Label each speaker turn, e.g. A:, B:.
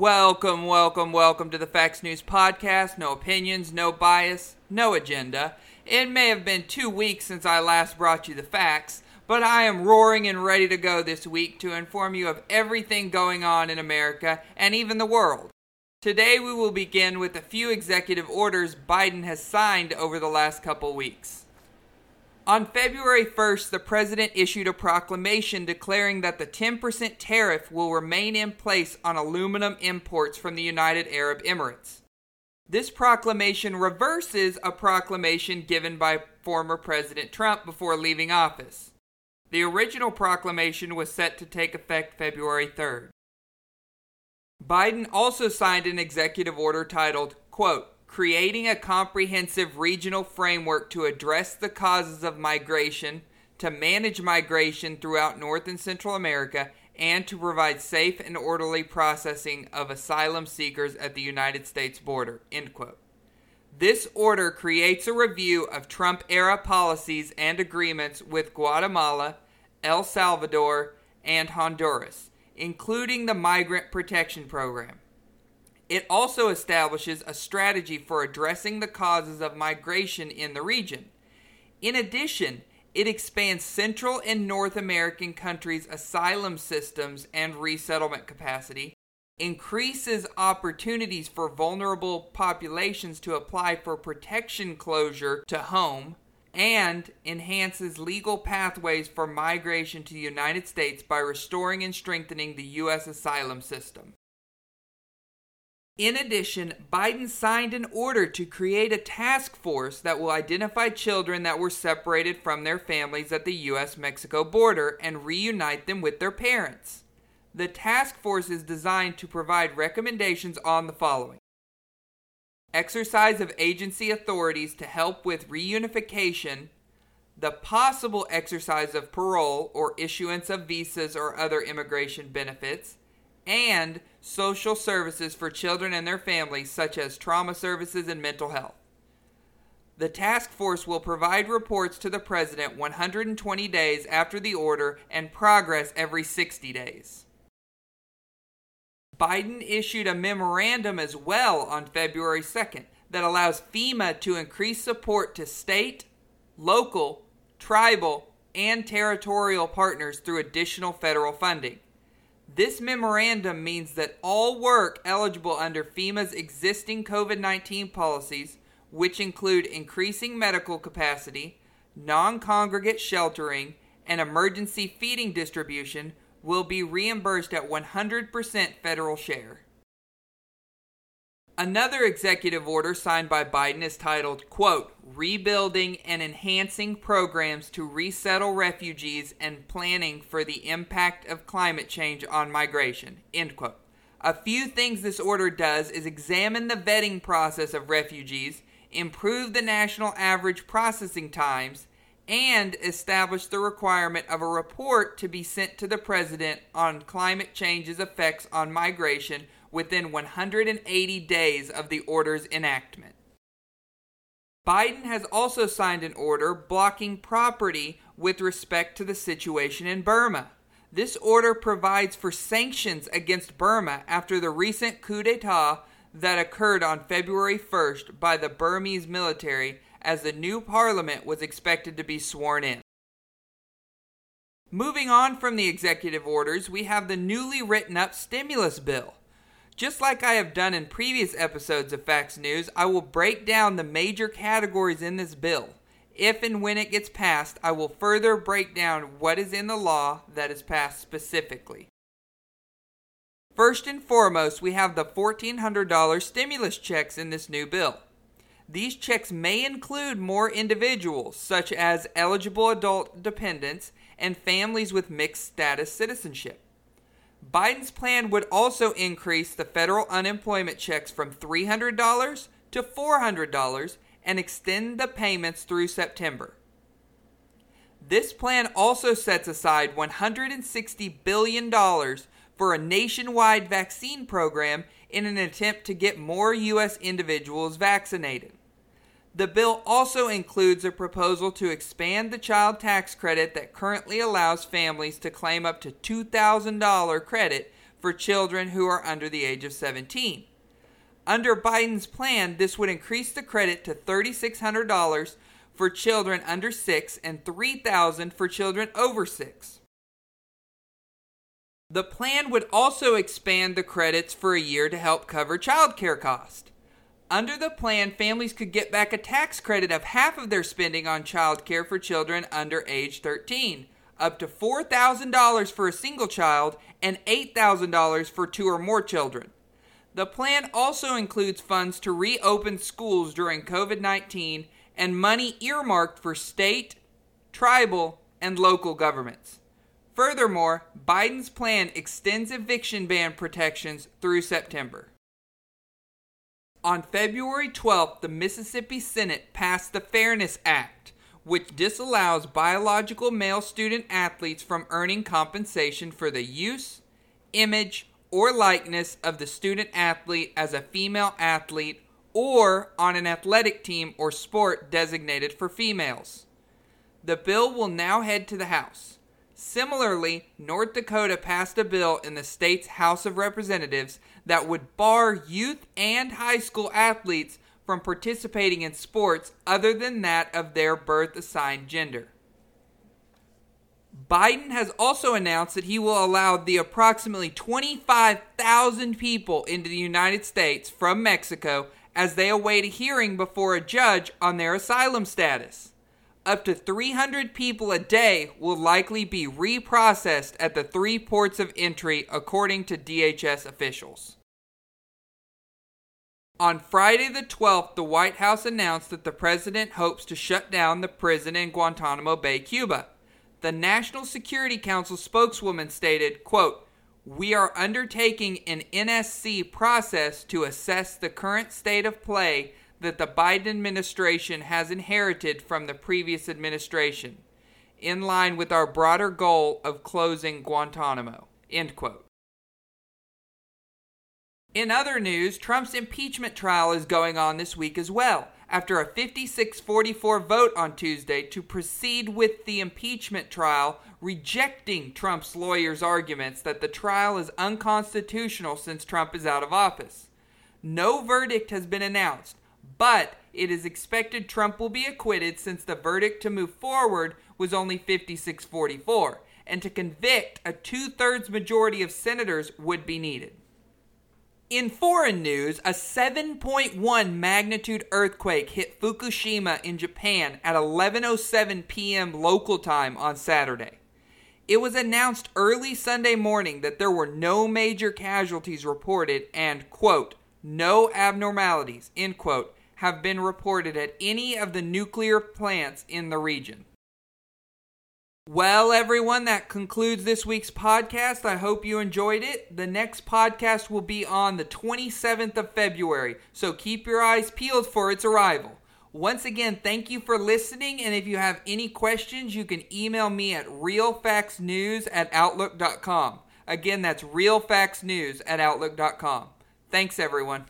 A: Welcome, welcome, welcome to the Facts News Podcast. No opinions, no bias, no agenda. It may have been two weeks since I last brought you the facts, but I am roaring and ready to go this week to inform you of everything going on in America and even the world. Today we will begin with a few executive orders Biden has signed over the last couple weeks. On February 1st, the president issued a proclamation declaring that the 10% tariff will remain in place on aluminum imports from the United Arab Emirates. This proclamation reverses a proclamation given by former President Trump before leaving office. The original proclamation was set to take effect February 3rd. Biden also signed an executive order titled, quote, creating a comprehensive regional framework to address the causes of migration, to manage migration throughout North and Central America, and to provide safe and orderly processing of asylum seekers at the United States border. End quote. This order creates a review of Trump era policies and agreements with Guatemala, El Salvador, and Honduras, including the Migrant Protection Program. It also establishes a strategy for addressing the causes of migration in the region. In addition, it expands Central and North American countries' asylum systems and resettlement capacity, increases opportunities for vulnerable populations to apply for protection closure to home, and enhances legal pathways for migration to the United States by restoring and strengthening the U.S. asylum system. In addition, Biden signed an order to create a task force that will identify children that were separated from their families at the U.S. Mexico border and reunite them with their parents. The task force is designed to provide recommendations on the following exercise of agency authorities to help with reunification, the possible exercise of parole or issuance of visas or other immigration benefits, and social services for children and their families, such as trauma services and mental health. The task force will provide reports to the President 120 days after the order and progress every 60 days. Biden issued a memorandum as well on February 2nd that allows FEMA to increase support to state, local, tribal, and territorial partners through additional federal funding. This memorandum means that all work eligible under FEMA's existing COVID 19 policies, which include increasing medical capacity, non congregate sheltering, and emergency feeding distribution, will be reimbursed at 100% federal share. Another executive order signed by Biden is titled, quote, Rebuilding and Enhancing Programs to Resettle Refugees and Planning for the Impact of Climate Change on Migration, end quote. A few things this order does is examine the vetting process of refugees, improve the national average processing times, and establish the requirement of a report to be sent to the President on climate change's effects on migration within 180 days of the order's enactment. Biden has also signed an order blocking property with respect to the situation in Burma. This order provides for sanctions against Burma after the recent coup d'etat that occurred on February 1st by the Burmese military as the new parliament was expected to be sworn in. Moving on from the executive orders, we have the newly written up stimulus bill. Just like I have done in previous episodes of Facts News, I will break down the major categories in this bill. If and when it gets passed, I will further break down what is in the law that is passed specifically. First and foremost, we have the $1,400 stimulus checks in this new bill. These checks may include more individuals, such as eligible adult dependents and families with mixed status citizenship. Biden's plan would also increase the federal unemployment checks from $300 to $400 and extend the payments through September. This plan also sets aside $160 billion for a nationwide vaccine program in an attempt to get more U.S. individuals vaccinated. The bill also includes a proposal to expand the child tax credit that currently allows families to claim up to $2,000 credit for children who are under the age of 17. Under Biden's plan, this would increase the credit to $3,600 for children under 6 and $3,000 for children over 6. The plan would also expand the credits for a year to help cover childcare costs. Under the plan, families could get back a tax credit of half of their spending on childcare for children under age 13, up to $4,000 for a single child and $8,000 for two or more children. The plan also includes funds to reopen schools during COVID 19 and money earmarked for state, tribal, and local governments. Furthermore, Biden's plan extends eviction ban protections through September. On February 12th, the Mississippi Senate passed the Fairness Act, which disallows biological male student athletes from earning compensation for the use, image, or likeness of the student athlete as a female athlete or on an athletic team or sport designated for females. The bill will now head to the House. Similarly, North Dakota passed a bill in the state's House of Representatives that would bar youth and high school athletes from participating in sports other than that of their birth assigned gender. Biden has also announced that he will allow the approximately 25,000 people into the United States from Mexico as they await a hearing before a judge on their asylum status. Up to 300 people a day will likely be reprocessed at the three ports of entry, according to DHS officials. On Friday the 12th, the White House announced that the president hopes to shut down the prison in Guantanamo Bay, Cuba. The National Security Council spokeswoman stated, quote, we are undertaking an NSC process to assess the current state of play that the Biden administration has inherited from the previous administration, in line with our broader goal of closing Guantanamo. End quote. In other news, Trump's impeachment trial is going on this week as well, after a 56 44 vote on Tuesday to proceed with the impeachment trial, rejecting Trump's lawyers' arguments that the trial is unconstitutional since Trump is out of office. No verdict has been announced, but it is expected Trump will be acquitted since the verdict to move forward was only 56 44, and to convict, a two thirds majority of senators would be needed. In foreign news, a 7.1 magnitude earthquake hit Fukushima in Japan at 11:07 p.m. local time on Saturday. It was announced early Sunday morning that there were no major casualties reported and quote, no abnormalities, end quote, have been reported at any of the nuclear plants in the region. Well, everyone, that concludes this week's podcast. I hope you enjoyed it. The next podcast will be on the 27th of February, so keep your eyes peeled for its arrival. Once again, thank you for listening, and if you have any questions, you can email me at realfactsnews at outlook.com. Again, that's realfactsnews at outlook.com. Thanks, everyone.